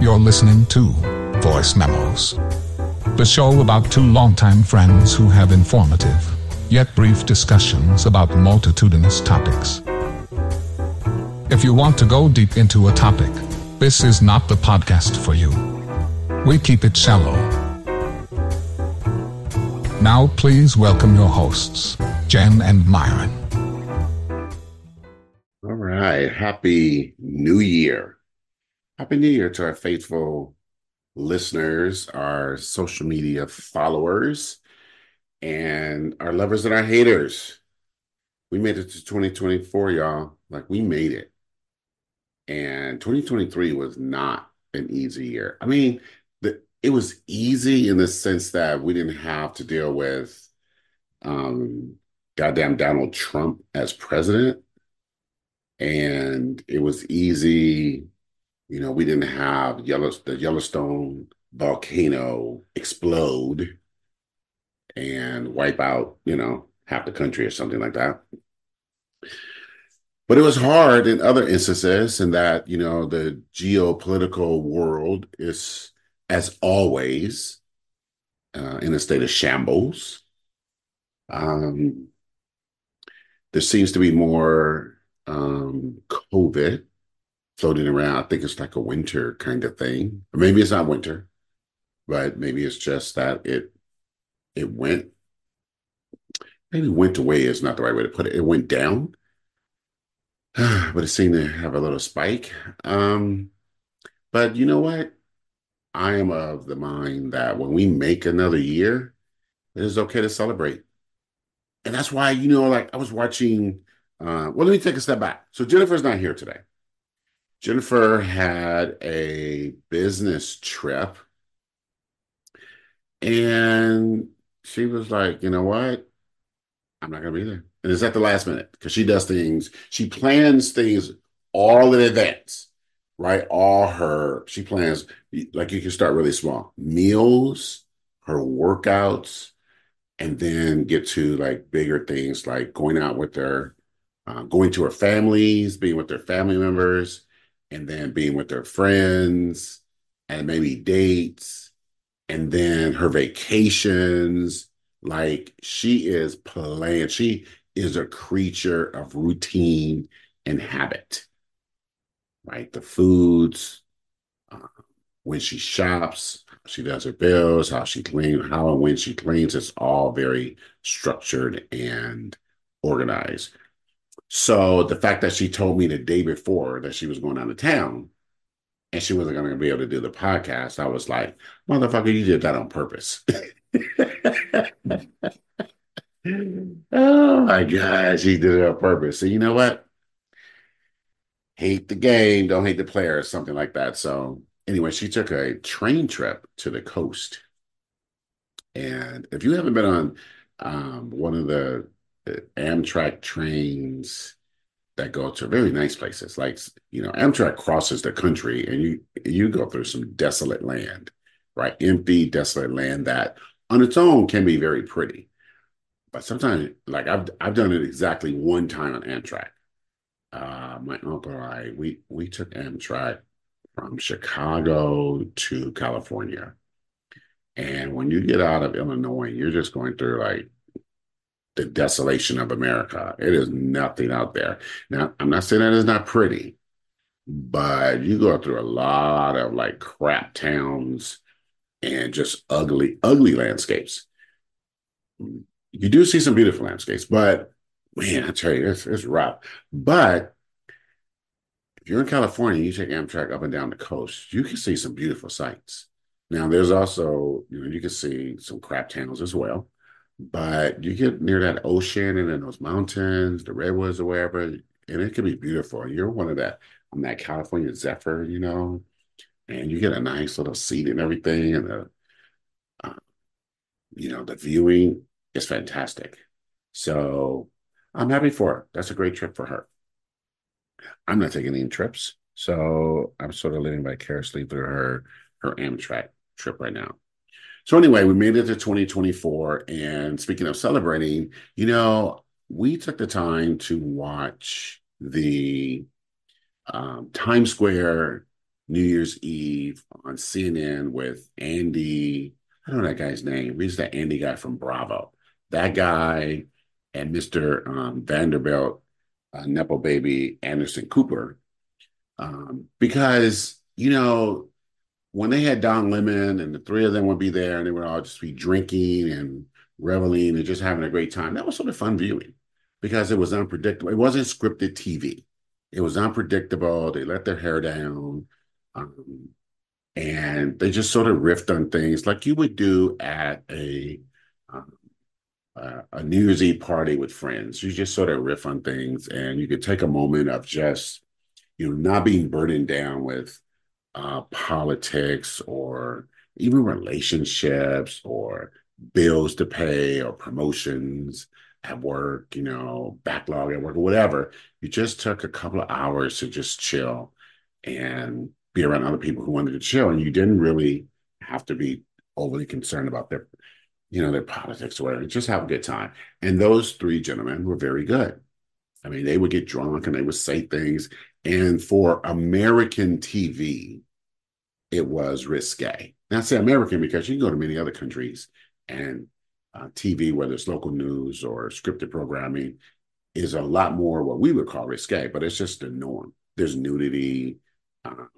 You're listening to Voice Memos, the show about two longtime friends who have informative, yet brief discussions about multitudinous topics. If you want to go deep into a topic, this is not the podcast for you. We keep it shallow. Now, please welcome your hosts, Jenn and Myron. All right. Happy New Year. Happy New Year to our faithful listeners, our social media followers, and our lovers and our haters. We made it to 2024, y'all. Like, we made it. And 2023 was not an easy year. I mean, the, it was easy in the sense that we didn't have to deal with um, goddamn Donald Trump as president. And it was easy you know, we didn't have Yellow, the Yellowstone volcano explode and wipe out, you know, half the country or something like that. But it was hard in other instances, in that, you know, the geopolitical world is, as always, uh, in a state of shambles. Um, there seems to be more um, COVID floating around. I think it's like a winter kind of thing. Maybe it's not winter, but maybe it's just that it it went maybe went away is not the right way to put it. It went down. but it seemed to have a little spike. Um, but you know what? I am of the mind that when we make another year, it is okay to celebrate. And that's why, you know, like I was watching, uh, well, let me take a step back. So Jennifer's not here today. Jennifer had a business trip and she was like, you know what? I'm not going to be there. And it's at the last minute because she does things, she plans things all in advance, right? All her, she plans, like you can start really small meals, her workouts, and then get to like bigger things like going out with her, uh, going to her families, being with their family members and then being with her friends and maybe dates and then her vacations. Like she is playing she is a creature of routine and habit. Right the foods uh, when she shops she does her bills how she cleans how and when she cleans it's all very structured and organized so the fact that she told me the day before that she was going out of town and she wasn't going to be able to do the podcast, I was like, motherfucker, you did that on purpose. oh my God, she did it on purpose. So you know what? Hate the game, don't hate the player, or something like that. So anyway, she took a train trip to the coast. And if you haven't been on um, one of the Amtrak trains that go to very nice places. Like you know, Amtrak crosses the country, and you you go through some desolate land, right? Empty, desolate land that on its own can be very pretty, but sometimes, like I've I've done it exactly one time on Amtrak. Uh, my uncle and I we we took Amtrak from Chicago to California, and when you get out of Illinois, you're just going through like the desolation of America. It is nothing out there. Now, I'm not saying that it's not pretty, but you go through a lot of like crap towns and just ugly, ugly landscapes. You do see some beautiful landscapes, but man, I tell you, it's, it's rough. But if you're in California, you take Amtrak up and down the coast, you can see some beautiful sights. Now, there's also, you know, you can see some crap towns as well. But you get near that ocean and then those mountains, the redwoods or wherever, and it can be beautiful. You're one of that on that California Zephyr, you know, and you get a nice little seat and everything, and the uh, you know the viewing is fantastic. So I'm happy for her. That's a great trip for her. I'm not taking any trips, so I'm sort of living vicariously through her her Amtrak trip right now. So anyway, we made it to 2024. And speaking of celebrating, you know, we took the time to watch the um, Times Square New Year's Eve on CNN with Andy. I don't know that guy's name. He's the Andy guy from Bravo. That guy and Mr. Um, Vanderbilt, uh, Nepo Baby Anderson Cooper. Um, because, you know, when they had Don Lemon and the three of them would be there and they would all just be drinking and reveling and just having a great time, that was sort of fun viewing because it was unpredictable. It wasn't scripted TV. It was unpredictable. They let their hair down. Um, and they just sort of riffed on things like you would do at a um, uh, a New Year's Eve party with friends. You just sort of riff on things, and you could take a moment of just you know not being burdened down with uh, politics or even relationships or bills to pay or promotions at work, you know, backlog at work or whatever. You just took a couple of hours to just chill and be around other people who wanted to chill. And you didn't really have to be overly concerned about their, you know, their politics or whatever. Just have a good time. And those three gentlemen were very good. I mean, they would get drunk and they would say things. And for American TV, it was risque. Now, say American because you can go to many other countries and uh, TV, whether it's local news or scripted programming, is a lot more what we would call risque, but it's just the norm. There's nudity, um,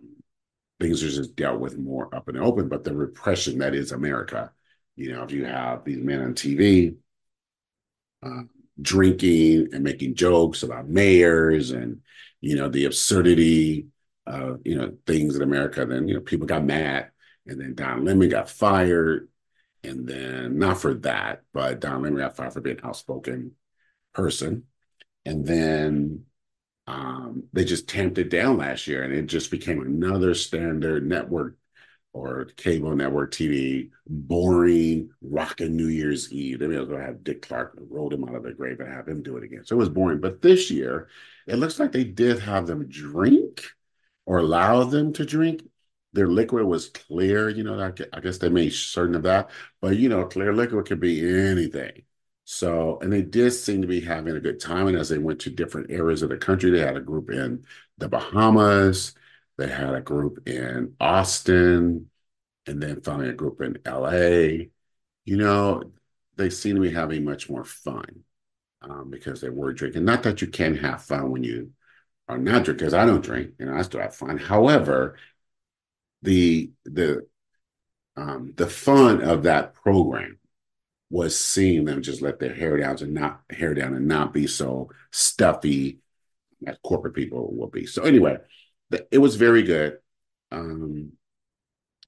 things are just dealt with more up and open, but the repression that is America, you know, if you have these men on TV uh, drinking and making jokes about mayors and, you know, the absurdity of, you know, things in America, then, you know, people got mad and then Don Lemon got fired and then not for that, but Don Lemon got fired for being an outspoken person. And then um, they just tamped it down last year, and it just became another standard network or cable network TV, boring, rocking New Year's Eve. They may as well have Dick Clark rolled him out of the grave and have him do it again. So it was boring. But this year, it looks like they did have them drink or allow them to drink their liquid was clear. You know, I guess they made certain of that, but you know, clear liquid could be anything. So, and they did seem to be having a good time. And as they went to different areas of the country, they had a group in the Bahamas, they had a group in Austin, and then finally a group in LA. You know, they seem to be having much more fun um, because they were drinking. Not that you can have fun when you not drink because I don't drink, you know, I still have fun. However, the the um, the fun of that program was seeing them just let their hair down and not hair down and not be so stuffy as corporate people will be. So anyway, the, it was very good. Um,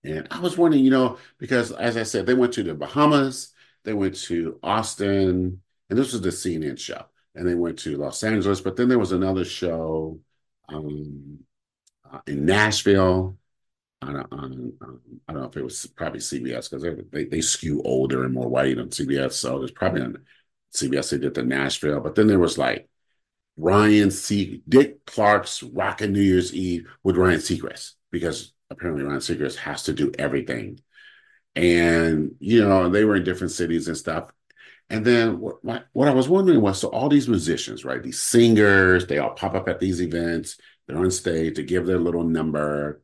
and I was wondering, you know, because as I said, they went to the Bahamas, they went to Austin, and this was the CNN show, and they went to Los Angeles, but then there was another show um, uh, in Nashville on, on um, I don't know if it was probably CBS because they, they, they skew older and more white on CBS, so there's probably on CBS they did the Nashville, but then there was like Ryan C. Dick Clark's Rockin' New Year's Eve with Ryan Seacrest because apparently Ryan Seacrest has to do everything, and you know they were in different cities and stuff. And then what, what I was wondering was so all these musicians, right? These singers, they all pop up at these events. They're on stage to give their little number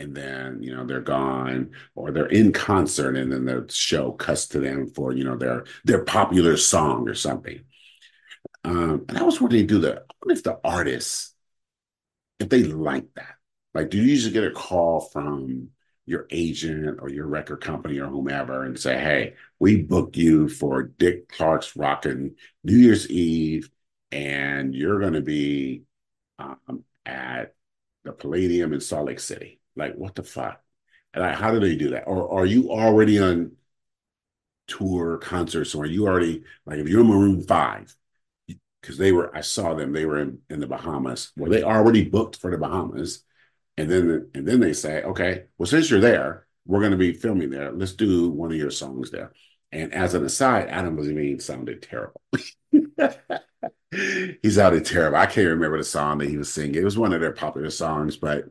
and then you know they're gone or they're in concert and then the show cuts to them for you know their their popular song or something um and i was wondering do the if the artists if they like that like do you usually get a call from your agent or your record company or whomever and say hey we booked you for dick clark's rockin' new year's eve and you're going to be um, at the palladium in salt lake city like, what the fuck? And like, how do they do that? Or are you already on tour concerts? Or are you already like if you're in Maroon Five? Because they were, I saw them. They were in, in the Bahamas. Were they already booked for the Bahamas? And then and then they say, okay, well since you're there, we're going to be filming there. Let's do one of your songs there. And as an aside, Adam Levine sounded terrible. he sounded terrible. I can't remember the song that he was singing. It was one of their popular songs, but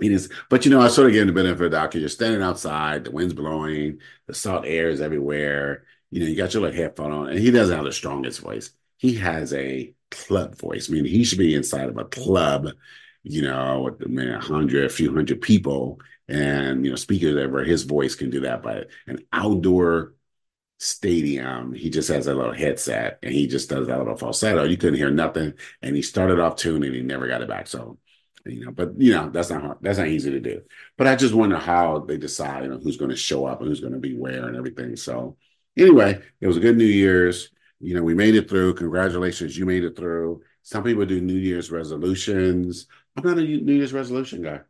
it is, but you know, I sort of get the benefit of the doubt. You're standing outside, the wind's blowing, the salt air is everywhere. You know, you got your little headphone on, and he doesn't have the strongest voice. He has a club voice, I mean, he should be inside of a club you know, a hundred, a few hundred people, and you know, speakers ever his voice can do that. But an outdoor stadium, he just has a little headset and he just does that little falsetto. You couldn't hear nothing, and he started off tune and he never got it back. So you know, but you know, that's not hard. That's not easy to do. But I just wonder how they decide, you know, who's going to show up and who's going to be where and everything. So anyway, it was a good New Year's. You know, we made it through. Congratulations, you made it through. Some people do New Year's resolutions. I'm not a New Year's resolution guy.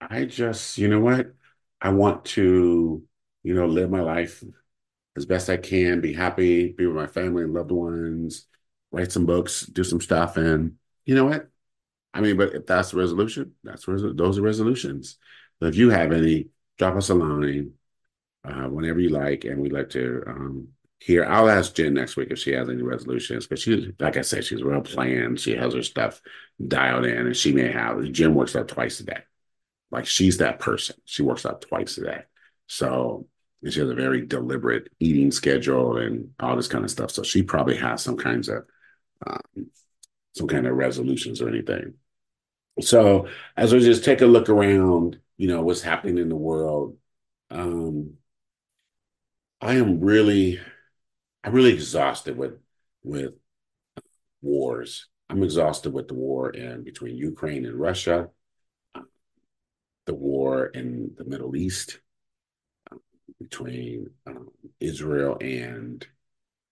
I just, you know what? I want to, you know, live my life as best I can, be happy, be with my family and loved ones, write some books, do some stuff. And you know what? I mean, but if that's the resolution, that's res- those are resolutions. So if you have any, drop us a line uh, whenever you like, and we'd like to um, hear. I'll ask Jenn next week if she has any resolutions because she, like I said, she's real planned. She has her stuff dialed in, and she may have. Jenn works out twice a day. Like she's that person. She works out twice a day. So she has a very deliberate eating schedule and all this kind of stuff. So she probably has some kinds of um, some kind of resolutions or anything. So as we just take a look around, you know, what's happening in the world, um, I am really, I'm really exhausted with with wars. I'm exhausted with the war in between Ukraine and Russia, the war in the Middle East, uh, between um, Israel and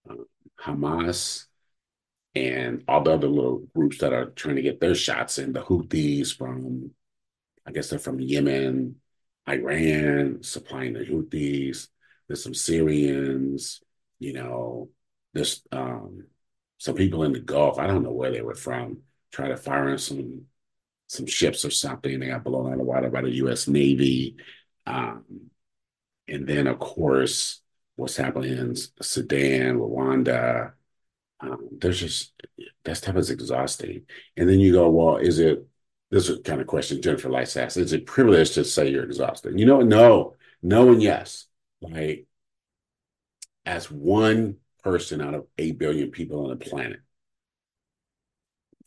um, Hamas, and all the other little groups that are trying to get their shots in. The Houthis from, I guess they're from Yemen, Iran, supplying the Houthis. There's some Syrians, you know, there's um, some people in the Gulf. I don't know where they were from. Try to fire on some some ships or something. They got blown out of water by the U.S. Navy. Um, and then, of course, what's happening in Sudan, Rwanda, um, there's just that stuff is exhausting. And then you go, well, is it this is kind of question Jennifer Lice asked, is it privileged to say you're exhausted? You know, no, no, and yes. Like as one person out of eight billion people on the planet,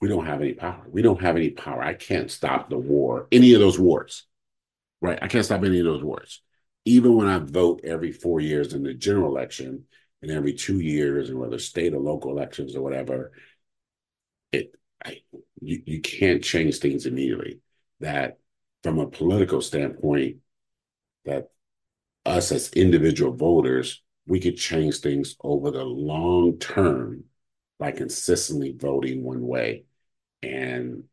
we don't have any power. We don't have any power. I can't stop the war, any of those wars, right? I can't stop any of those wars. Even when I vote every four years in the general election, and every two years, and whether state or local elections or whatever, it I, you, you can't change things immediately. That from a political standpoint, that us as individual voters, we could change things over the long term by consistently voting one way and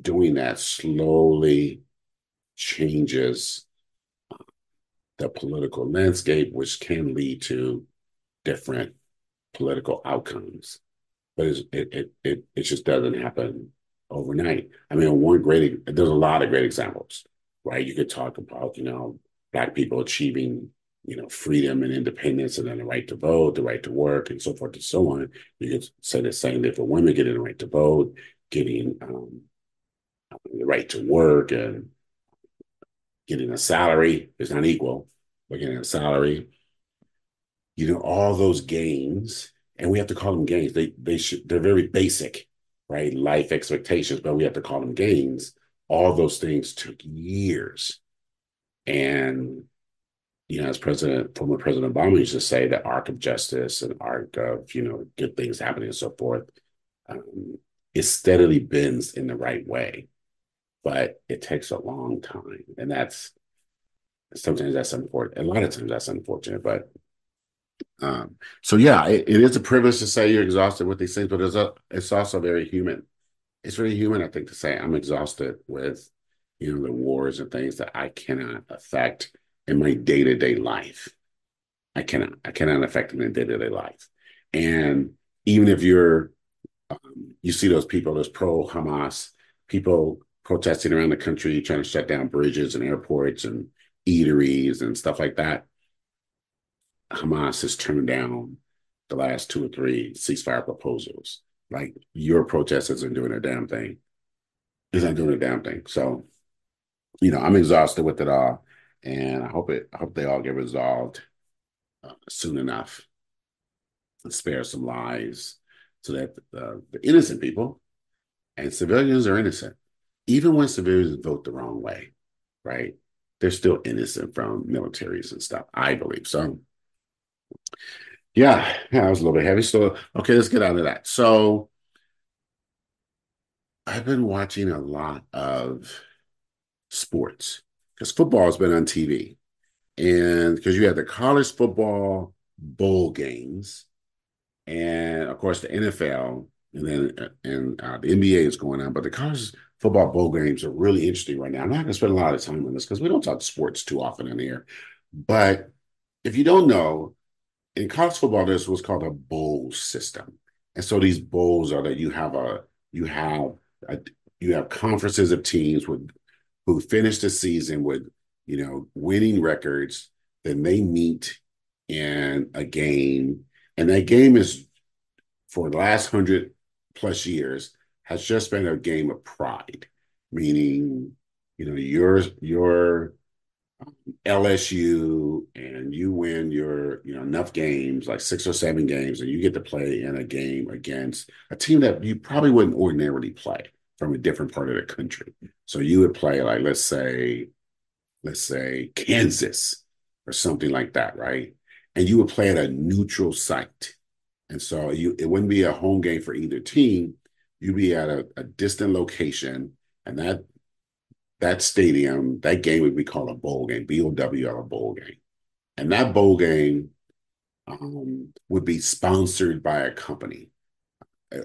doing that slowly changes uh, the political landscape, which can lead to different political outcomes. But it, it, it, it just doesn't happen overnight. I mean, one great, there's a lot of great examples, right? You could talk about, you know, Black people achieving, you know, freedom and independence and then the right to vote, the right to work, and so forth and so on. You could say the same thing for women getting the right to vote, getting um, the right to work, and getting a salary. It's not equal, but getting a salary, you know, all those gains, and we have to call them gains. They they should they're very basic, right? Life expectations, but we have to call them gains. All those things took years. And you know, as President, former President Obama used to say, the arc of justice and arc of, you know, good things happening and so forth, um, it steadily bends in the right way. But it takes a long time. And that's sometimes that's unfortunate. A lot of times that's unfortunate, but um, so yeah, it, it is a privilege to say you're exhausted with these things, but it's a, it's also very human. It's very human, I think, to say I'm exhausted with you know the wars and things that I cannot affect in my day to day life. I cannot I cannot affect them in day to day life, and even if you're um, you see those people, those pro Hamas people protesting around the country, trying to shut down bridges and airports and eateries and stuff like that Hamas has turned down the last two or three ceasefire proposals. Like your protesters are doing a damn thing. It's not doing a damn thing. So, you know, I'm exhausted with it all, and I hope it. I hope they all get resolved uh, soon enough and spare some lives, so that uh, the innocent people and civilians are innocent. even when civilians vote the wrong way, right? They're still innocent from militaries and stuff, I believe. So, yeah, yeah, that was a little bit heavy. So, okay, let's get out of that. So, I've been watching a lot of sports because football has been on TV. And because you had the college football bowl games, and of course the NFL, and then and uh, the NBA is going on, but the college football bowl games are really interesting right now. I'm not going to spend a lot of time on this because we don't talk sports too often in here. But if you don't know, in college football, there's what's called a bowl system, and so these bowls are that you have a you have a, you have conferences of teams with who finish the season with you know winning records. Then they meet in a game, and that game is for the last hundred plus years has just been a game of pride, meaning you know your your um, LSU and you win your you know enough games like six or seven games and you get to play in a game against a team that you probably wouldn't ordinarily play from a different part of the country so you would play like let's say let's say Kansas or something like that right and you would play at a neutral site and so you it wouldn't be a home game for either team you'd be at a, a distant location and that that stadium, that game would be called a bowl game, B O W L, a bowl game. And that bowl game um, would be sponsored by a company.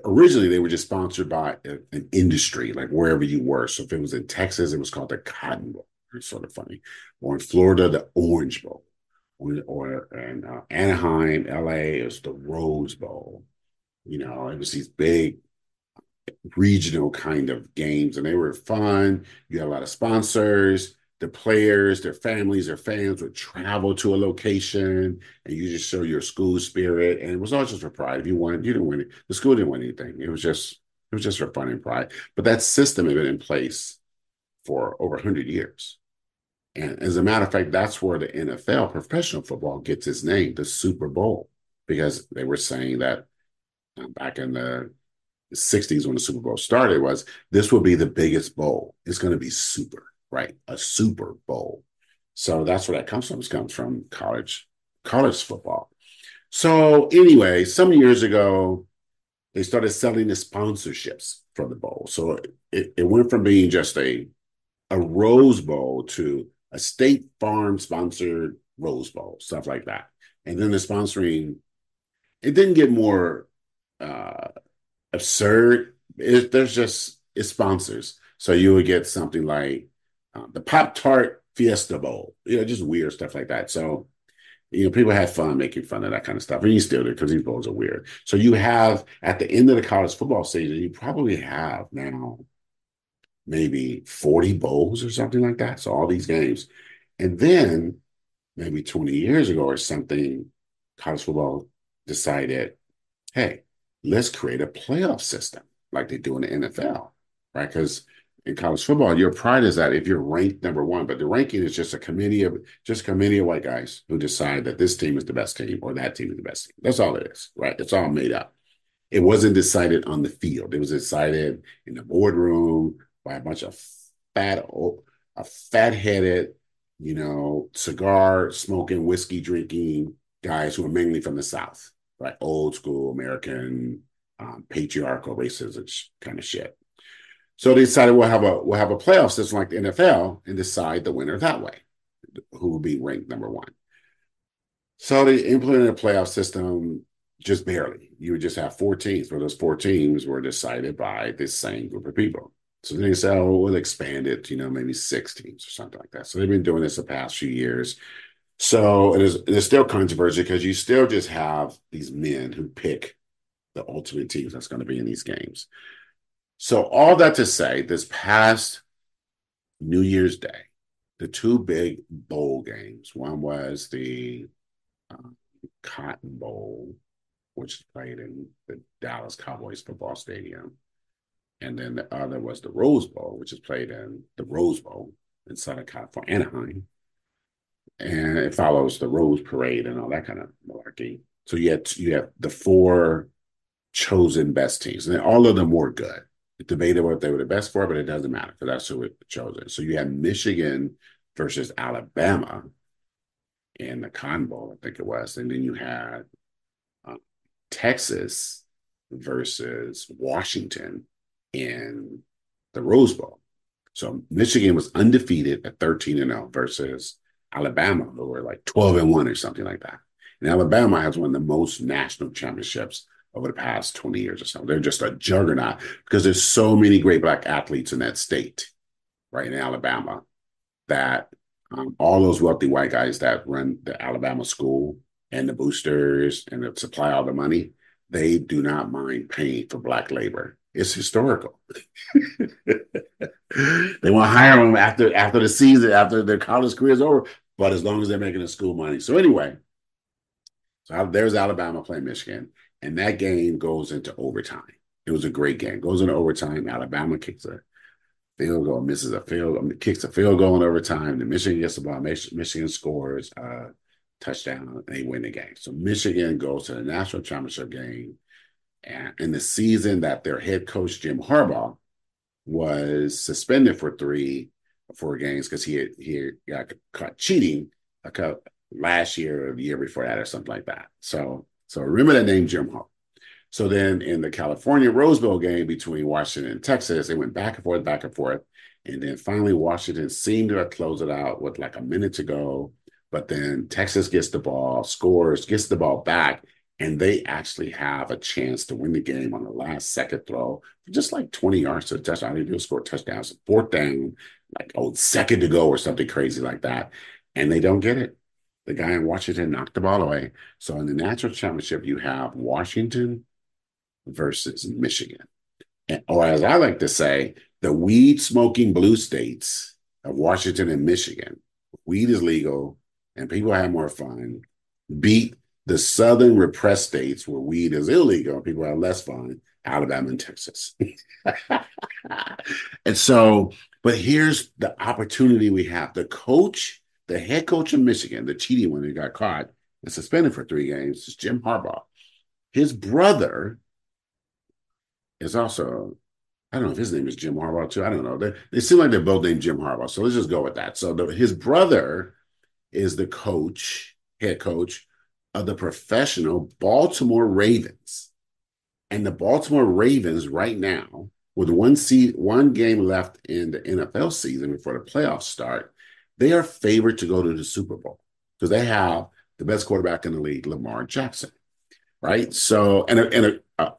Originally, they were just sponsored by a, an industry, like wherever you were. So if it was in Texas, it was called the Cotton Bowl. It's sort of funny. Or in Florida, the Orange Bowl. Or, or in uh, Anaheim, LA, it was the Rose Bowl. You know, it was these big regional kind of games, and they were fun. You had a lot of sponsors. The players, their families, their fans would travel to a location, and you just show your school spirit. And it was all just for pride. If you won, you didn't win it. The school didn't win anything. It was just it was just for fun and pride. But that system had been in place for over hundred years. And as a matter of fact, that's where the NFL, professional football, gets its name, the Super Bowl, because they were saying that uh, back in the 60s when the Super Bowl started was this will be the biggest bowl. It's going to be super, right? A Super Bowl. So that's where that comes from. It comes from college college football. So anyway, some years ago, they started selling the sponsorships for the bowl. So it, it went from being just a a Rose Bowl to a State Farm sponsored Rose Bowl, stuff like that. And then the sponsoring, it didn't get more uh, absurd. It, there's just sponsors. So you would get something like um, the Pop Tart Fiesta Bowl, you know, just weird stuff like that. So, you know, people have fun making fun of that kind of stuff, and you still do because these bowls are weird. So you have at the end of the college football season, you probably have now maybe 40 bowls or something like that. So all these games. And then maybe 20 years ago or something, college football decided, hey, let's create a playoff system like they do in the NFL, right? Because in college football, your pride is that if you're ranked number one, but the ranking is just a committee of just a committee of white guys who decide that this team is the best team or that team is the best team. That's all it is, right? It's all made up. It wasn't decided on the field. It was decided in the boardroom by a bunch of fat, a fat-headed, you know, cigar smoking, whiskey drinking guys who are mainly from the South like old school American um, patriarchal racism kind of shit. So they decided we'll have a we'll have a playoff system like the NFL and decide the winner that way, who will be ranked number one. So they implemented a playoff system just barely. You would just have four teams, but those four teams were decided by this same group of people. So then they said, oh, we'll expand it, you know, maybe six teams or something like that. So they've been doing this the past few years. So it is still controversy because you still just have these men who pick the ultimate teams that's going to be in these games. So all that to say, this past New Year's Day, the two big bowl games. One was the uh, Cotton Bowl, which is played in the Dallas Cowboys football stadium, and then the other was the Rose Bowl, which is played in the Rose Bowl in Southern California, Anaheim and it follows the Rose Parade and all that kind of malarkey. So you had you have the four chosen best teams, and all of them were good. Debated what they were the best for, but it doesn't matter because that's who it chose it. So you had Michigan versus Alabama in the Cotton Bowl, I think it was, and then you had uh, Texas versus Washington in the Rose Bowl. So Michigan was undefeated at 13 and 0 versus Alabama, who were like 12 and 1 or something like that. And Alabama has won the most national championships over the past 20 years or so. They're just a juggernaut because there's so many great black athletes in that state, right in Alabama, that um, all those wealthy white guys that run the Alabama school and the boosters and that supply all the money, they do not mind paying for black labor. It's historical. they want to hire them after after the season, after their college career is over, but as long as they're making the school money. So anyway, so there's Alabama playing Michigan, and that game goes into overtime. It was a great game. Goes into overtime. Alabama kicks a field goal, misses a field, I mean, kicks a field goal in overtime. The Michigan gets the ball. Michigan scores a touchdown, and they win the game. So Michigan goes to the national championship game, and in the season that their head coach Jim Harbaugh was suspended for three, four games because he had, he got caught cheating a like last year or the year before that or something like that. So so remember that name, Jim Harbaugh. So then in the California Rose Bowl game between Washington and Texas, they went back and forth, back and forth. And then finally, Washington seemed to close it out with like a minute to go. But then Texas gets the ball, scores, gets the ball back, and they actually have a chance to win the game on the last second throw, for just like 20 yards to touchdown. They do score touchdowns, fourth down, like oh, second to go or something crazy like that. And they don't get it. The guy in Washington knocked the ball away. So in the national championship, you have Washington versus Michigan. And, or as I like to say, the weed smoking blue states of Washington and Michigan, weed is legal and people have more fun, beat the southern repressed states where weed is illegal and people have less fun, Alabama and Texas. and so, but here's the opportunity we have. The coach, the head coach of Michigan, the cheating one who got caught and suspended for three games, is Jim Harbaugh. His brother is also, I don't know if his name is Jim Harbaugh too. I don't know. They, they seem like they're both named Jim Harbaugh. So let's just go with that. So the, his brother is the coach, head coach of the professional Baltimore Ravens. And the Baltimore Ravens right now, with one seat, one game left in the NFL season before the playoffs start, they are favored to go to the Super Bowl because they have the best quarterback in the league, Lamar Jackson. Right. So, and a, and a, uh,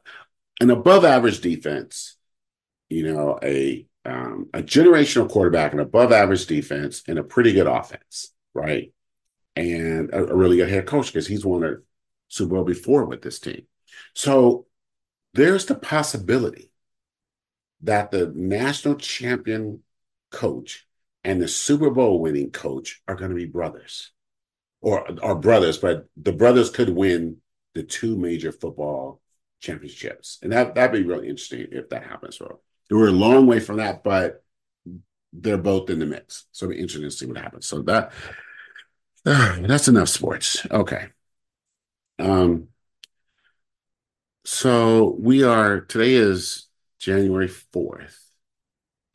an above average defense, you know, a um, a generational quarterback, an above average defense, and a pretty good offense, right? and a, a really good head coach because he's won a Super Bowl before with this team. So there's the possibility that the national champion coach and the Super Bowl winning coach are going to be brothers or are brothers, but the brothers could win the two major football championships. And that, that'd be really interesting if that happens. So we're a long way from that, but they're both in the mix. So it'll be interesting to see what happens. So that that's enough sports. Okay. Um, so we are today is January 4th,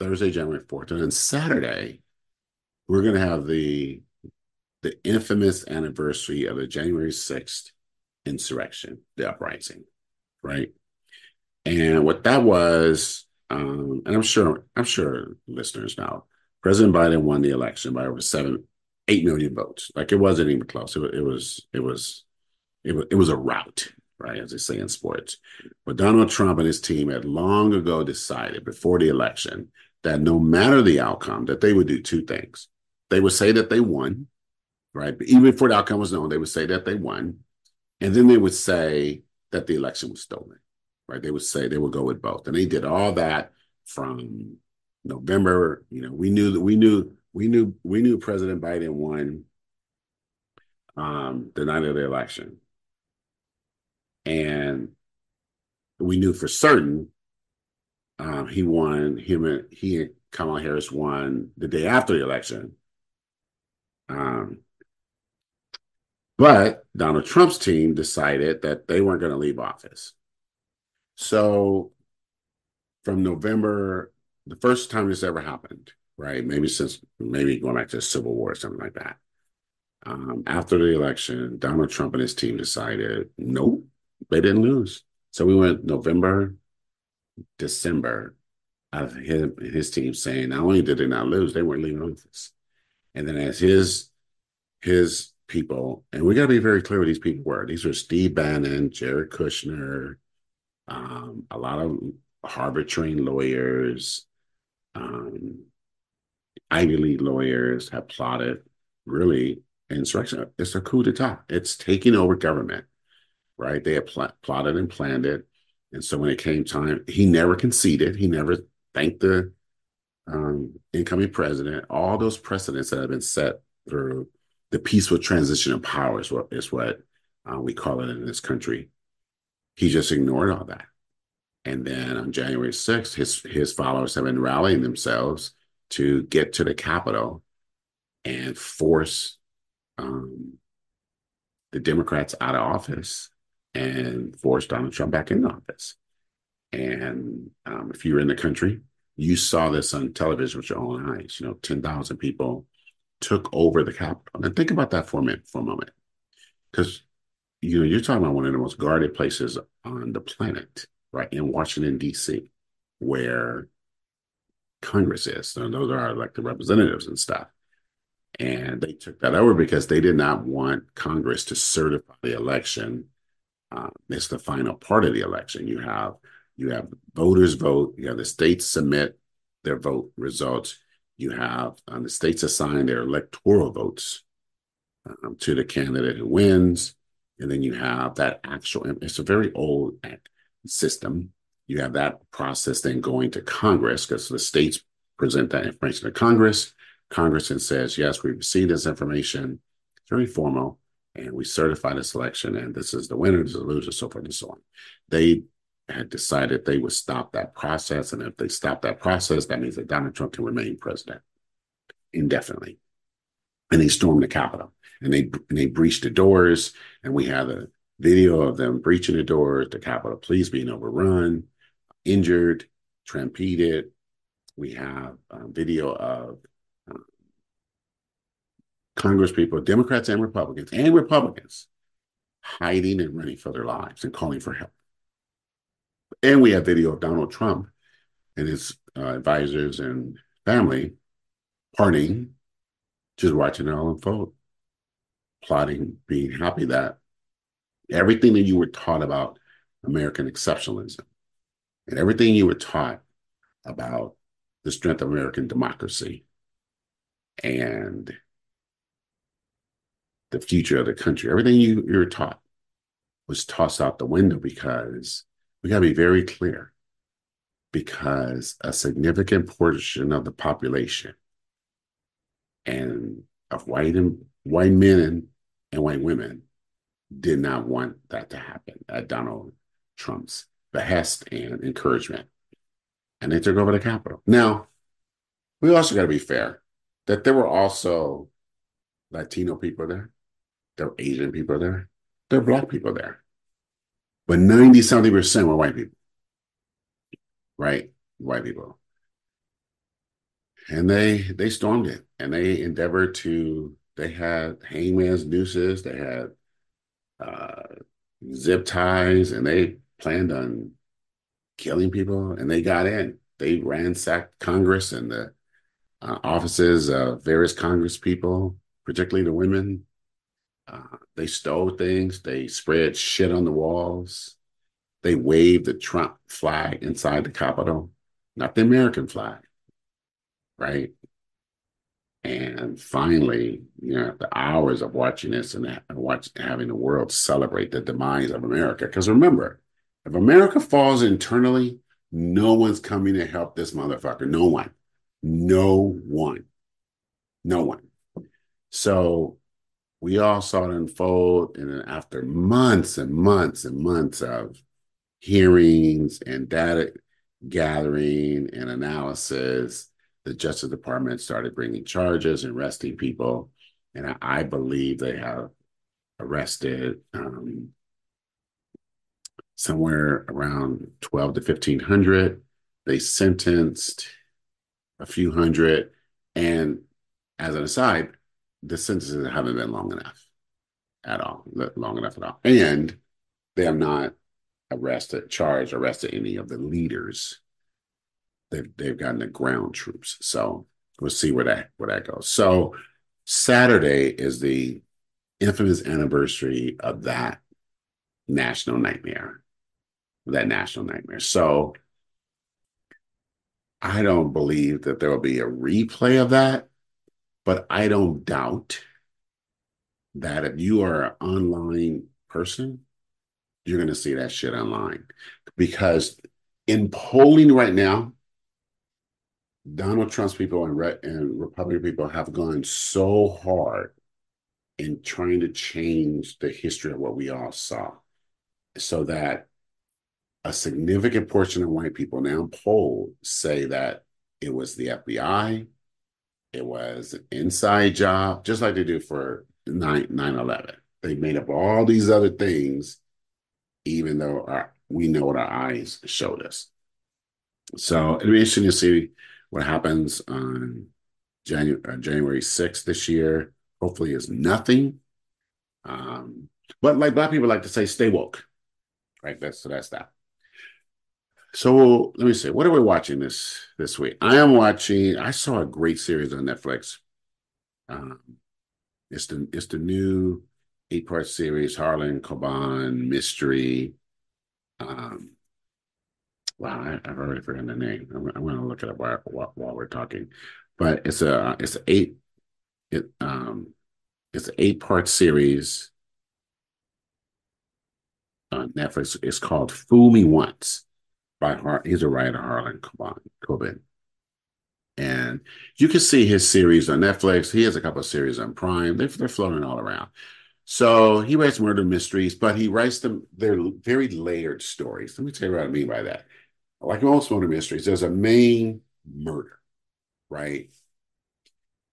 Thursday, January 4th. And then Saturday, we're gonna have the the infamous anniversary of the January 6th insurrection, the uprising, right? And what that was, um, and I'm sure I'm sure listeners know, President Biden won the election by over seven eight million votes. Like it wasn't even close. It, it was it was it was it was a rout, right? As they say in sports. But Donald Trump and his team had long ago decided before the election that no matter the outcome, that they would do two things. They would say that they won, right? But even before the outcome was known, they would say that they won. And then they would say that the election was stolen, right? They would say they would go with both. And they did all that from November. You know, we knew that we knew we knew we knew President Biden won um, the night of the election, and we knew for certain um, he won. Him and he and Kamala Harris won the day after the election. Um, but Donald Trump's team decided that they weren't going to leave office. So from November, the first time this ever happened, right? Maybe since maybe going back to the Civil War or something like that. Um, after the election, Donald Trump and his team decided, nope, they didn't lose. So we went November, December, of him and his team saying not only did they not lose, they weren't leaving office. And then as his his people, and we got to be very clear who these people were. These were Steve Bannon, Jared Kushner, um, a lot of Harvard trained lawyers, um, Ivy League lawyers have plotted really insurrection. It's a coup d'etat. It's taking over government, right? They have pl- plotted and planned it. And so when it came time, he never conceded. He never thanked the um, incoming president. All those precedents that have been set through the peaceful transition of power is what, is what uh, we call it in this country. He just ignored all that. And then on January 6th, his his followers have been rallying themselves to get to the Capitol and force um, the Democrats out of office and force Donald Trump back in office. And um, if you're in the country, you saw this on television with your own eyes. You know, 10,000 people took over the Capitol. And think about that for a minute, for a moment. Because, you know, you're talking about one of the most guarded places on the planet right in Washington D.C., where Congress is. So those are our elected representatives and stuff. And they took that over because they did not want Congress to certify the election. Uh, it's the final part of the election. You have you have voters vote. You have the states submit their vote results. You have um, the states assign their electoral votes um, to the candidate who wins, and then you have that actual. It's a very old system. You have that process then going to Congress because the states present that information to Congress. Congress then says, yes, we've received this information. It's very formal. And we certify the selection, and this is the winner, this is the loser, so forth and so on. They had decided they would stop that process. And if they stop that process, that means that Donald Trump can remain president indefinitely. And they stormed the Capitol and they and they breached the doors. And we have a video of them breaching the doors, the Capitol Police being overrun, injured, trampeded. We have video of Congress people, Democrats and Republicans, and Republicans hiding and running for their lives and calling for help. And we have video of Donald Trump and his uh, advisors and family partying, just watching it all unfold, plotting, being happy that everything that you were taught about American exceptionalism and everything you were taught about the strength of American democracy and the future of the country, everything you, you were taught was tossed out the window because we got to be very clear because a significant portion of the population and of white and white men and, and white women did not want that to happen at Donald Trump's behest and encouragement. And they took over the Capitol. Now, we also got to be fair that there were also Latino people there, there are Asian people there, there are Black people there. But 90 something percent were white people, right? White people. And they they stormed it and they endeavored to, they had hangman's nooses, they had uh, zip ties, and they planned on killing people. And they got in. They ransacked Congress and the uh, offices of various Congress people, particularly the women. Uh, they stole things. They spread shit on the walls. They waved the Trump flag inside the Capitol, not the American flag, right? And finally, you know, the hours of watching this and watch, having the world celebrate the demise of America. Because remember, if America falls internally, no one's coming to help this motherfucker. No one. No one. No one. So we all saw it unfold. And then after months and months and months of hearings and data gathering and analysis, the Justice Department started bringing charges and arresting people. And I, I believe they have arrested um, somewhere around 12 to 1500 they sentenced a few hundred, and as an aside, the sentences haven't been long enough at all, long enough at all, and they have not arrested, charged, arrested any of the leaders. They've they've gotten the ground troops. So we'll see where that where that goes. So Saturday is the infamous anniversary of that national nightmare. That national nightmare. So I don't believe that there will be a replay of that, but I don't doubt that if you are an online person, you're going to see that shit online. Because in polling right now, Donald Trump's people and, Re- and Republican people have gone so hard in trying to change the history of what we all saw so that a significant portion of white people now polled say that it was the FBI, it was an inside job, just like they do for 9 11. They made up all these other things, even though our, we know what our eyes showed us. So it'll be interesting to see what happens on January, uh, January 6th this year. Hopefully, is nothing. Um, but like black people like to say, stay woke. Right. That's so that's that. So let me see. What are we watching this this week? I am watching. I saw a great series on Netflix. Um, it's the it's the new eight part series Harlan Coben mystery. Um, wow, I, have already forgotten the name. I'm, I'm going to look at it up while, while, while, we're talking. But it's a it's an eight it um it's an eight part series on Netflix. It's called Fool Me Once by Har- he's a writer Harlan Coben. And you can see his series on Netflix. He has a couple of series on Prime. They're, they're floating all around. So he writes murder mysteries, but he writes them, they're very layered stories. Let me tell you what I mean by that. Like most murder mysteries, there's a main murder, right?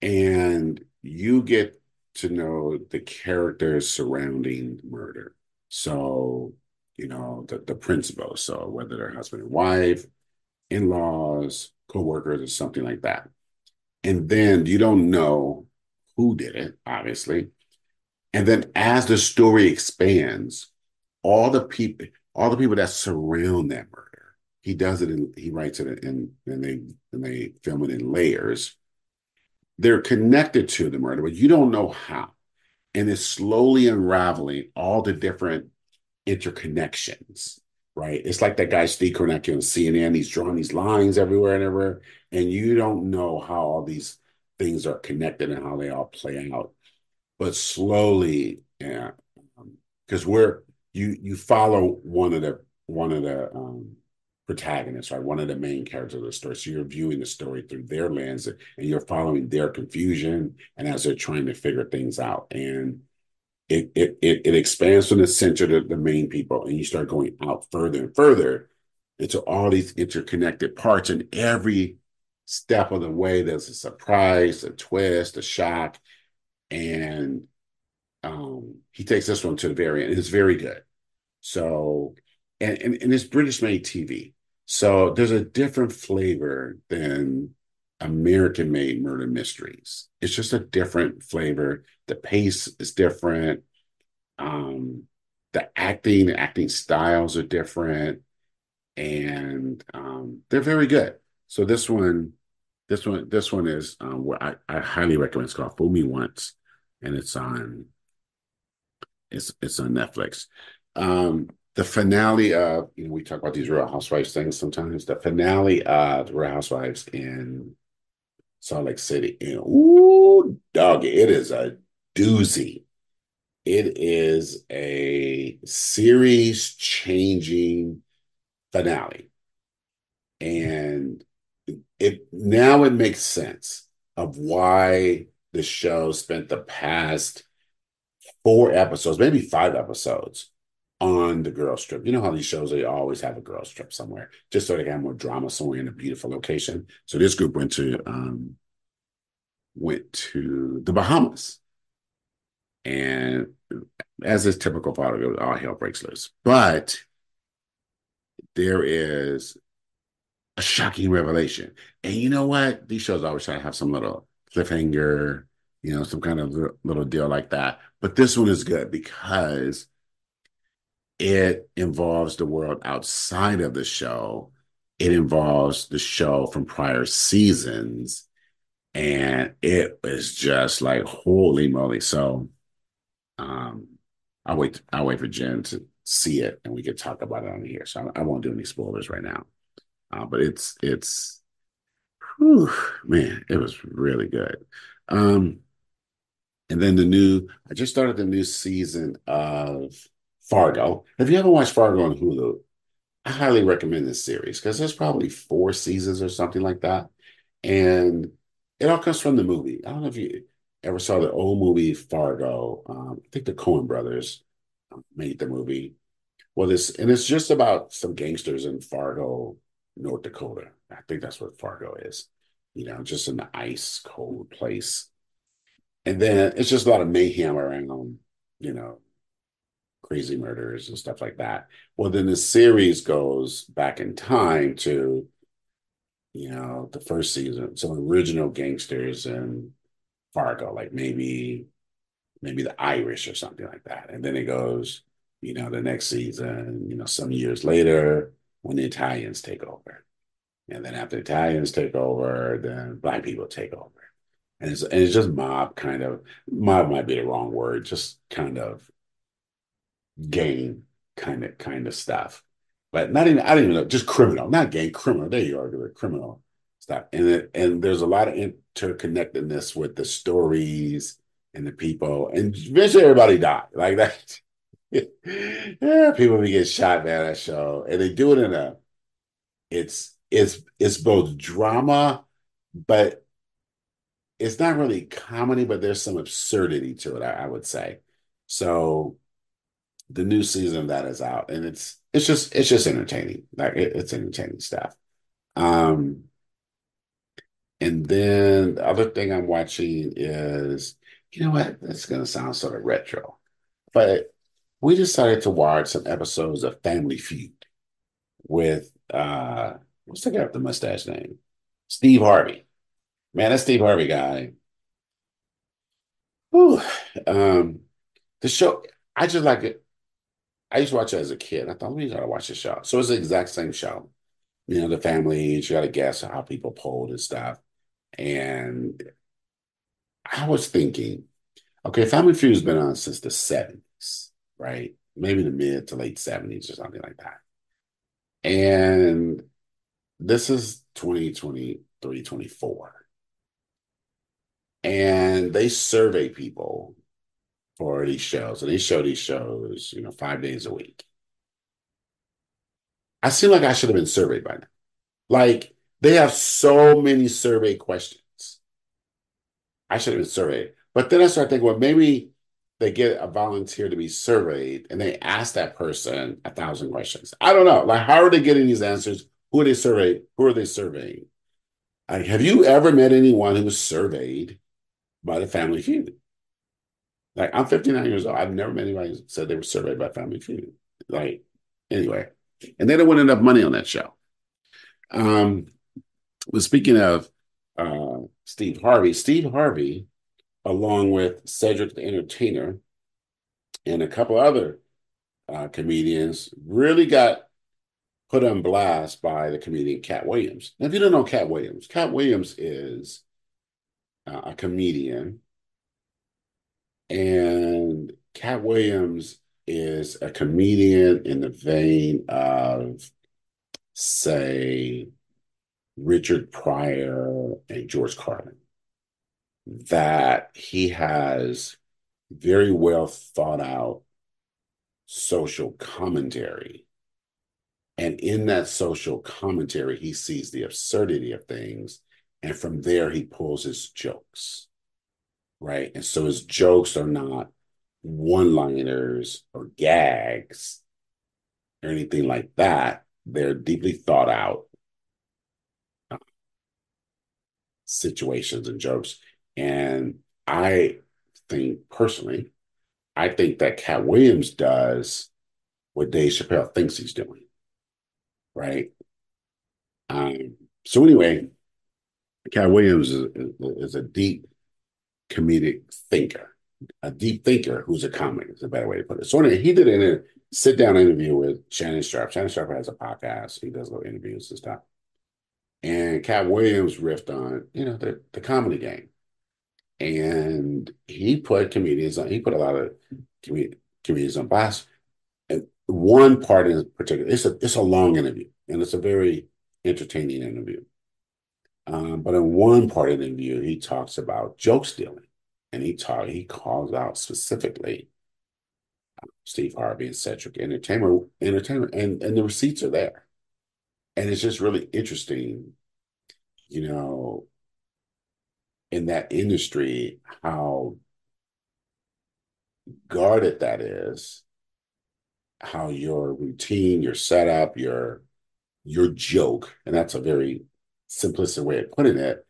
And you get to know the characters surrounding murder. So you know, the, the principals. So whether they're husband and wife, in-laws, co-workers, or something like that. And then you don't know who did it, obviously. And then as the story expands, all the people, all the people that surround that murder, he does it in, he writes it in, and they and they film it in layers. They're connected to the murder, but you don't know how. And it's slowly unraveling all the different interconnections, right? It's like that guy Steve Kornacki on CNN. He's drawing these lines everywhere and everywhere, and you don't know how all these things are connected and how they all play out. But slowly, yeah, because um, we're you you follow one of the one of the um, protagonists, right? One of the main characters of the story. So you're viewing the story through their lens, and you're following their confusion, and as they're trying to figure things out, and it it it, it expands from the center to the main people, and you start going out further and further into all these interconnected parts. And every step of the way, there's a surprise, a twist, a shock, and um, he takes this one to the very end. It's very good. So, and, and, and it's British made TV. So there's a different flavor than American made murder mysteries. It's just a different flavor. The pace is different. Um, the acting, the acting styles are different, and um, they're very good. So this one, this one, this one is um, what I, I highly recommend. It's called "Fool Me Once," and it's on it's it's on Netflix. Um, the finale of you know we talk about these Real Housewives things sometimes. The finale of Real Housewives in Salt Lake City. And ooh, dog, it is a doozy. It is a series changing finale. And it now it makes sense of why the show spent the past four episodes, maybe five episodes on the girls trip. You know how these shows they always have a girls trip somewhere, just so they have more drama somewhere in a beautiful location. So this group went to um, went to the Bahamas, and as is typical for all hell breaks loose. But there is a shocking revelation. And you know what? These shows always try to have some little cliffhanger, you know, some kind of little deal like that. But this one is good because it involves the world outside of the show. It involves the show from prior seasons. And it was just like, holy moly. So um I'll wait, I'll wait for Jenn to see it and we can talk about it on here. So I, I won't do any spoilers right now. Uh, but it's it's whew, man, it was really good. Um and then the new, I just started the new season of Fargo. If you haven't watched Fargo on Hulu, I highly recommend this series because there's probably four seasons or something like that. And it all comes from the movie. I don't know if you ever saw the old movie Fargo. Um, I think the Coen brothers um, made the movie. Well, this and it's just about some gangsters in Fargo, North Dakota. I think that's what Fargo is. You know, just an ice cold place. And then it's just a lot of mayhem around, you know, crazy murders and stuff like that. Well, then the series goes back in time to, you know, the first season, some original gangsters in Fargo, like maybe, maybe the Irish or something like that. And then it goes, you know, the next season, you know, some years later when the Italians take over. And then after Italians take over, then black people take over and it's, and it's just mob kind of mob might be the wrong word just kind of gang kind of kind of stuff. But not even i don't even know just criminal not gang criminal there you are the criminal stuff. And it, and there's a lot of interconnectedness with the stories and the people and eventually everybody died like that. Yeah people be get shot man that show and they do it in a it's it's it's both drama but it's not really comedy, but there's some absurdity to it, I, I would say. So the new season that is out, and it's it's just it's just entertaining. Like it, it's entertaining stuff. Um, and then the other thing I'm watching is, you know what? That's gonna sound sort of retro, but we decided to watch some episodes of Family Feud with uh what's the guy with the mustache name? Steve Harvey. Man, that Steve Harvey guy. Whew. Um, the show, I just like it. I used to watch it as a kid. I thought, we gotta watch the show. So it's the exact same show. You know, the family, you gotta guess how people polled and stuff. And I was thinking, okay, Family Feud's been on since the 70s, right? Maybe the mid to late 70s or something like that. And this is 2023, 24 and they survey people for these shows, and they show these shows, you know, five days a week. I seem like I should have been surveyed by now. Like they have so many survey questions. I should have been surveyed. But then I start thinking, well, maybe they get a volunteer to be surveyed and they ask that person a thousand questions. I don't know. Like, how are they getting these answers? Who are they surveying? Who are they surveying? Like, have you ever met anyone who was surveyed by the Family Feud. Like I'm 59 years old. I've never met anybody who said they were surveyed by Family Feud. Like anyway, and they don't win enough money on that show. Um, well, speaking of uh, Steve Harvey, Steve Harvey, along with Cedric the Entertainer and a couple other uh, comedians, really got put on blast by the comedian Katt Williams. Now, if you don't know Katt Williams, Katt Williams is uh, a comedian, and Katt Williams is a comedian in the vein of, say, Richard Pryor and George Carlin. That he has very well thought out social commentary. And in that social commentary, he sees the absurdity of things and from there he pulls his jokes right? And so his jokes are not one liners or gags or anything like that. They're deeply thought out uh, situations and jokes. And i think personally i think that Katt williams does what dave chappelle thinks he's doing right? Um, so anyway, Katt Williams is, is a deep comedic thinker, a deep thinker who's a comic is a better way to put it. So anyway, he did a sit down interview with Shannon Sharpe. Shannon Sharpe has a podcast. He does little interviews and stuff. And Katt Williams riffed on, you know, the, the comedy game. And he put comedians on, he put a lot of com- comedians on blast. And one part in particular, it's a it's a long interview and it's a very entertaining interview. Um, but in one part of the interview, he talks about joke stealing, and he talk he calls out specifically uh, Steve Harvey and Cedric Entertainment, Entertainment, and and the receipts are there, and it's just really interesting, you know, in that industry how guarded that is, how your routine, your setup, your your joke, and that's a very simplistic way of putting it,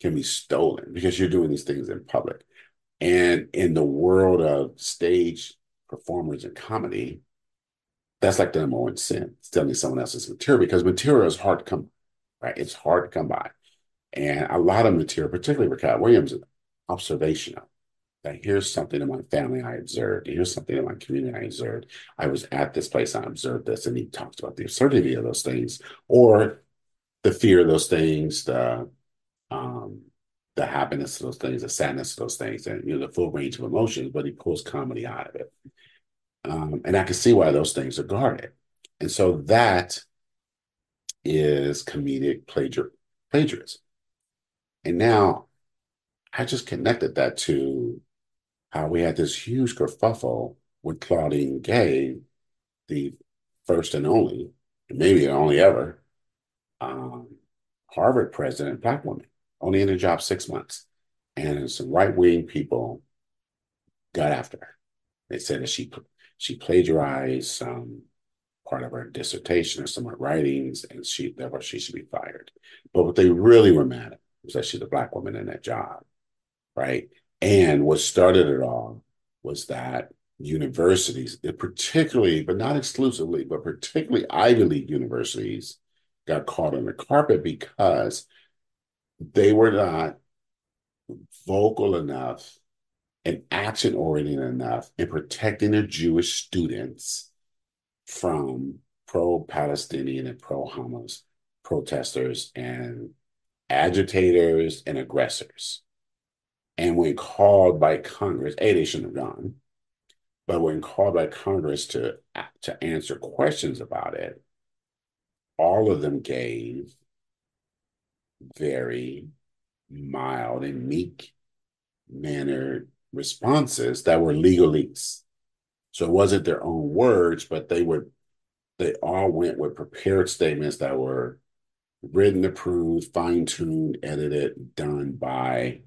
can be stolen because you're doing these things in public. And in the world of stage performers and comedy, that's like the number one sin, stealing someone else's material because material is hard to come right? It's hard to come by. And a lot of material, particularly for Katt Williams, observational. That here's something in my family I observed. Here's something in my community I observed. I was at this place, I observed this, and he talks about the absurdity of those things, or the fear of those things, the um, the happiness of those things, the sadness of those things, and you know the full range of emotions. But he pulls comedy out of it, um, and I can see why those things are guarded. And so that is comedic plagiar- plagiarism. And now I just connected that to how we had this huge kerfuffle with Claudine Gay, the first and only, maybe the only ever, um, Harvard president, black woman, only in the job six months. And some right wing people got after her. They said that she she plagiarized some part of her dissertation or some of her writings, and she therefore she should be fired. But what they really were mad at was that she's a black woman in that job, right? And what started it all was that universities, particularly, but not exclusively, but particularly Ivy League universities, got caught on the carpet because they were not vocal enough and action oriented enough in protecting their Jewish students from pro Palestinian and pro Hamas protesters and agitators and aggressors. And when called by Congress, A, they shouldn't have gone, but when called by Congress to, to answer questions about it, all of them gave very mild and meek mannered responses that were legalese. So it wasn't their own words, but they were they all went with prepared statements that were written, approved, fine-tuned, edited, done by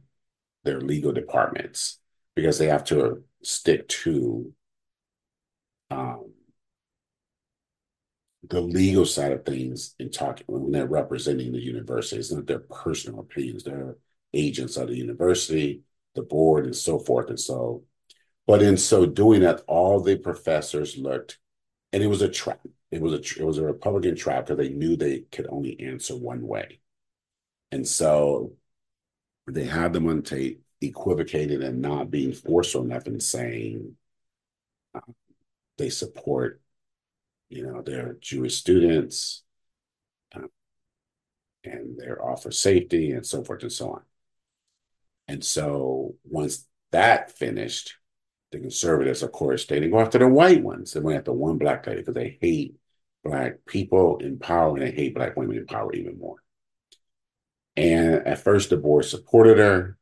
their legal departments because they have to stick to um, the legal side of things in talking when they're representing the university. It's not their personal opinions. They're agents of the university, the board, and so forth and so. But in so doing that, all the professors looked, and it was a trap. It was a it was a Republican trap because they knew they could only answer one way, and so they had them on tape equivocated and not being forceful enough in saying uh, they support you know, their Jewish students, uh, and their offer safety and so forth and so on. And so once that finished, the conservatives, of course, they didn't go after the white ones. They went after one black lady because they hate black people in power and they hate black women in power even more. And at first, the board supported her,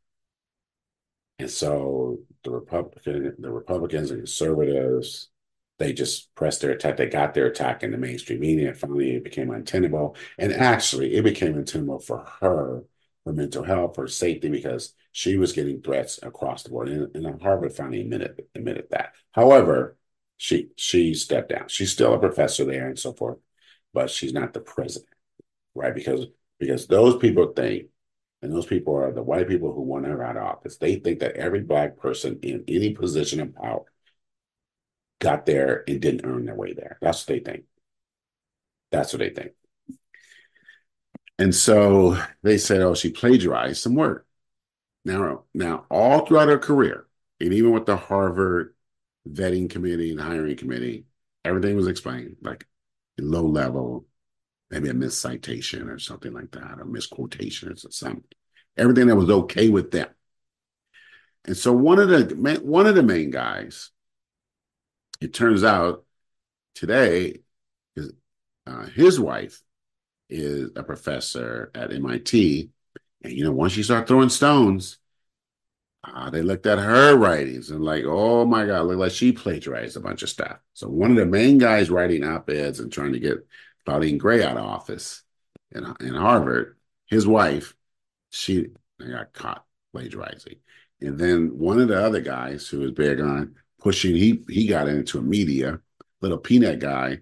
and so the Republican, the Republicans and conservatives they just pressed their attack. They got their attack in the mainstream media. And finally, it became untenable. And actually, it became untenable for her, for mental health, for safety, because she was getting threats across the board. And, and Harvard finally admitted, admitted that. However, she she stepped down. She's still a professor there and so forth, but she's not the president, right? Because because those people think, and those people are the white people who want her out of office. They think that every black person in any position of power got there and didn't earn their way there. That's what they think. That's what they think. And so they said, oh, she plagiarized some work. Now, now all throughout her career, and even with the Harvard vetting committee and hiring committee, everything was explained like low level, maybe a miscitation or something like that, or misquotation or something. Everything that was okay with them. And so one of the one of the main guys, it turns out today, is uh, his wife is a professor at MIT, and you know once you start throwing stones, uh, they looked at her writings and like, oh my god, look like she plagiarized a bunch of stuff. So one of the main guys writing op eds and trying to get Claudine Gay out of office in in Harvard, his wife, she got caught plagiarizing. And then one of the other guys who was big on pushing, he he got into a media, little peanut guy.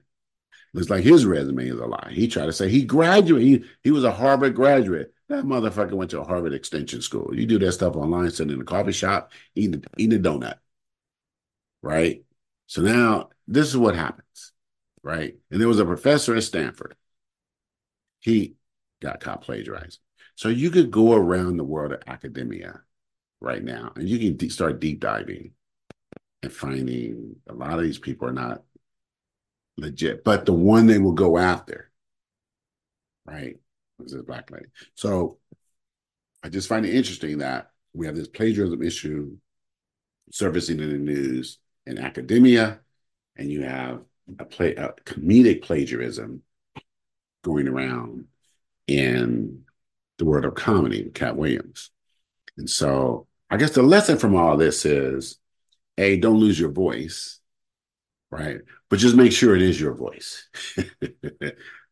Looks like his resume is a lie. He tried to say he graduated. He, he was a Harvard graduate. That motherfucker went to a Harvard Extension School. You do that stuff online, sitting in a coffee shop, eating eating a donut, right? So now this is what happens, right? And there was a professor at Stanford. He got caught plagiarizing. So you could go around the world of academia right now, and you can start deep diving and finding a lot of these people are not legit, but the one they will go after, right, was this black lady. So I just find it interesting that we have this plagiarism issue surfacing in the news in academia, and you have a play a comedic plagiarism going around in the world of comedy with Katt Williams. And so I guess the lesson from all this is A, don't lose your voice, right? But just make sure it is your voice.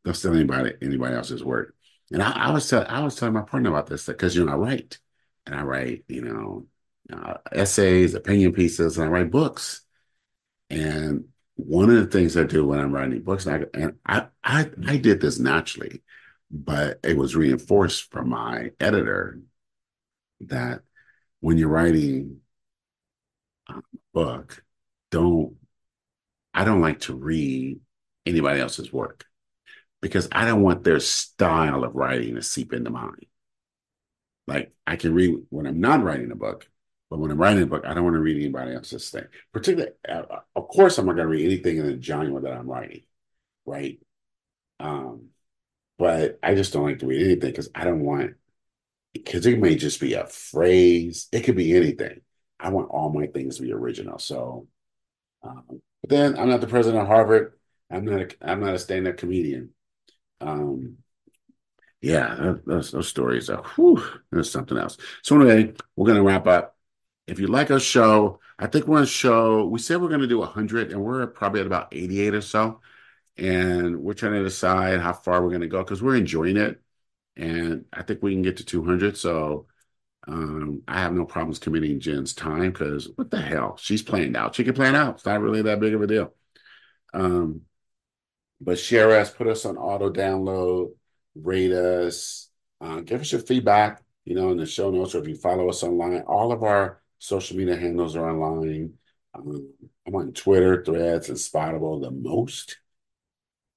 don't steal anybody anybody else's work. And I, I was tell, I was telling my partner about this because you know I write and I write you know uh, essays, opinion pieces, and I write books. And one of the things I do when I'm writing books, and I and I I, I did this naturally, but it was reinforced from my editor that when you're writing book, don't I don't like to read anybody else's work because I don't want their style of writing to seep into mine. Like I can read when I'm not writing a book, but when I'm writing a book, I don't want to read anybody else's thing. Particularly, uh, of course, I'm not going to read anything in the genre that I'm writing, right? Um, but I just don't like to read anything because I don't want because it may just be a phrase. It could be anything. I want all my things to be original. So, um, but then I'm not the president of Harvard. I'm not. A, I'm not a stand-up comedian. Um, yeah, those, those stories are. Whew, there's something else. So anyway, we're gonna wrap up. If you like our show, I think we're gonna show. We said we're gonna do 100, and we're probably at about 88 or so. And we're trying to decide how far we're gonna go because we're enjoying it and I think we can get to 200. So um, I have no problems committing Jenn's time because what the hell? She's playing out. She can plan out. It's not really that big of a deal. Um, but share us, put us on auto download, rate us, uh, give us your feedback, you know, in the show notes, or if you follow us online. All of our social media handles are online. Um, I'm on Twitter, Threads, and Spotify the most.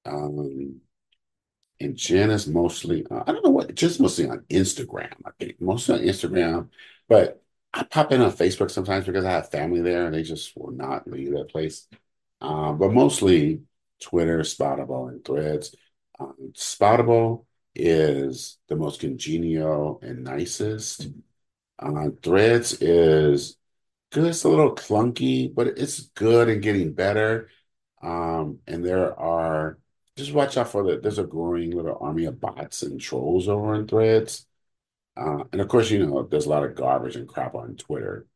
Um, and Janice mostly uh, I don't know what just mostly on Instagram. I think mostly on Instagram, but I pop in on Facebook sometimes because I have family there and they just will not leave that place. Um, but mostly Twitter, Spotify, and Threads. Um, is the most congenial and nicest. Uh, Threads is good. It's a little clunky, but it's good and getting better. Um, and there are just watch out for the. There's a growing little army of bots and trolls over in Threads, uh, and of course, you know there's a lot of garbage and crap on Twitter.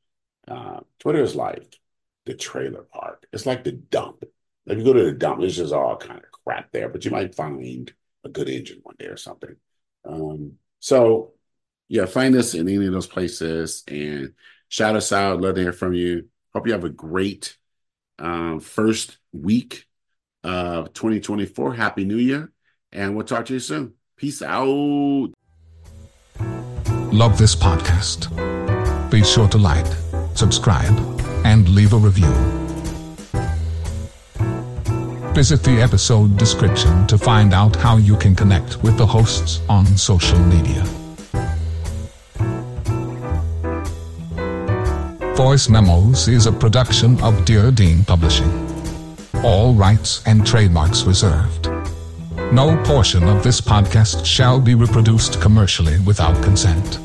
Uh, Twitter is like the trailer park. It's like the dump. If you go to the dump, it's just all kind of crap there, but you might find a good engine one day or something. Um, so, yeah, find us in any of those places and shout us out. Love to hear from you. Hope you have a great uh, first week of 2024. Happy New Year, and we'll talk to you soon. Peace out. Love this podcast? Be sure to like, subscribe, and leave a review. Visit the episode description to find out how you can connect with the hosts on social media. Voice Memos is a production of Dear Dean Publishing. All rights and trademarks reserved. No portion of this podcast shall be reproduced commercially without consent.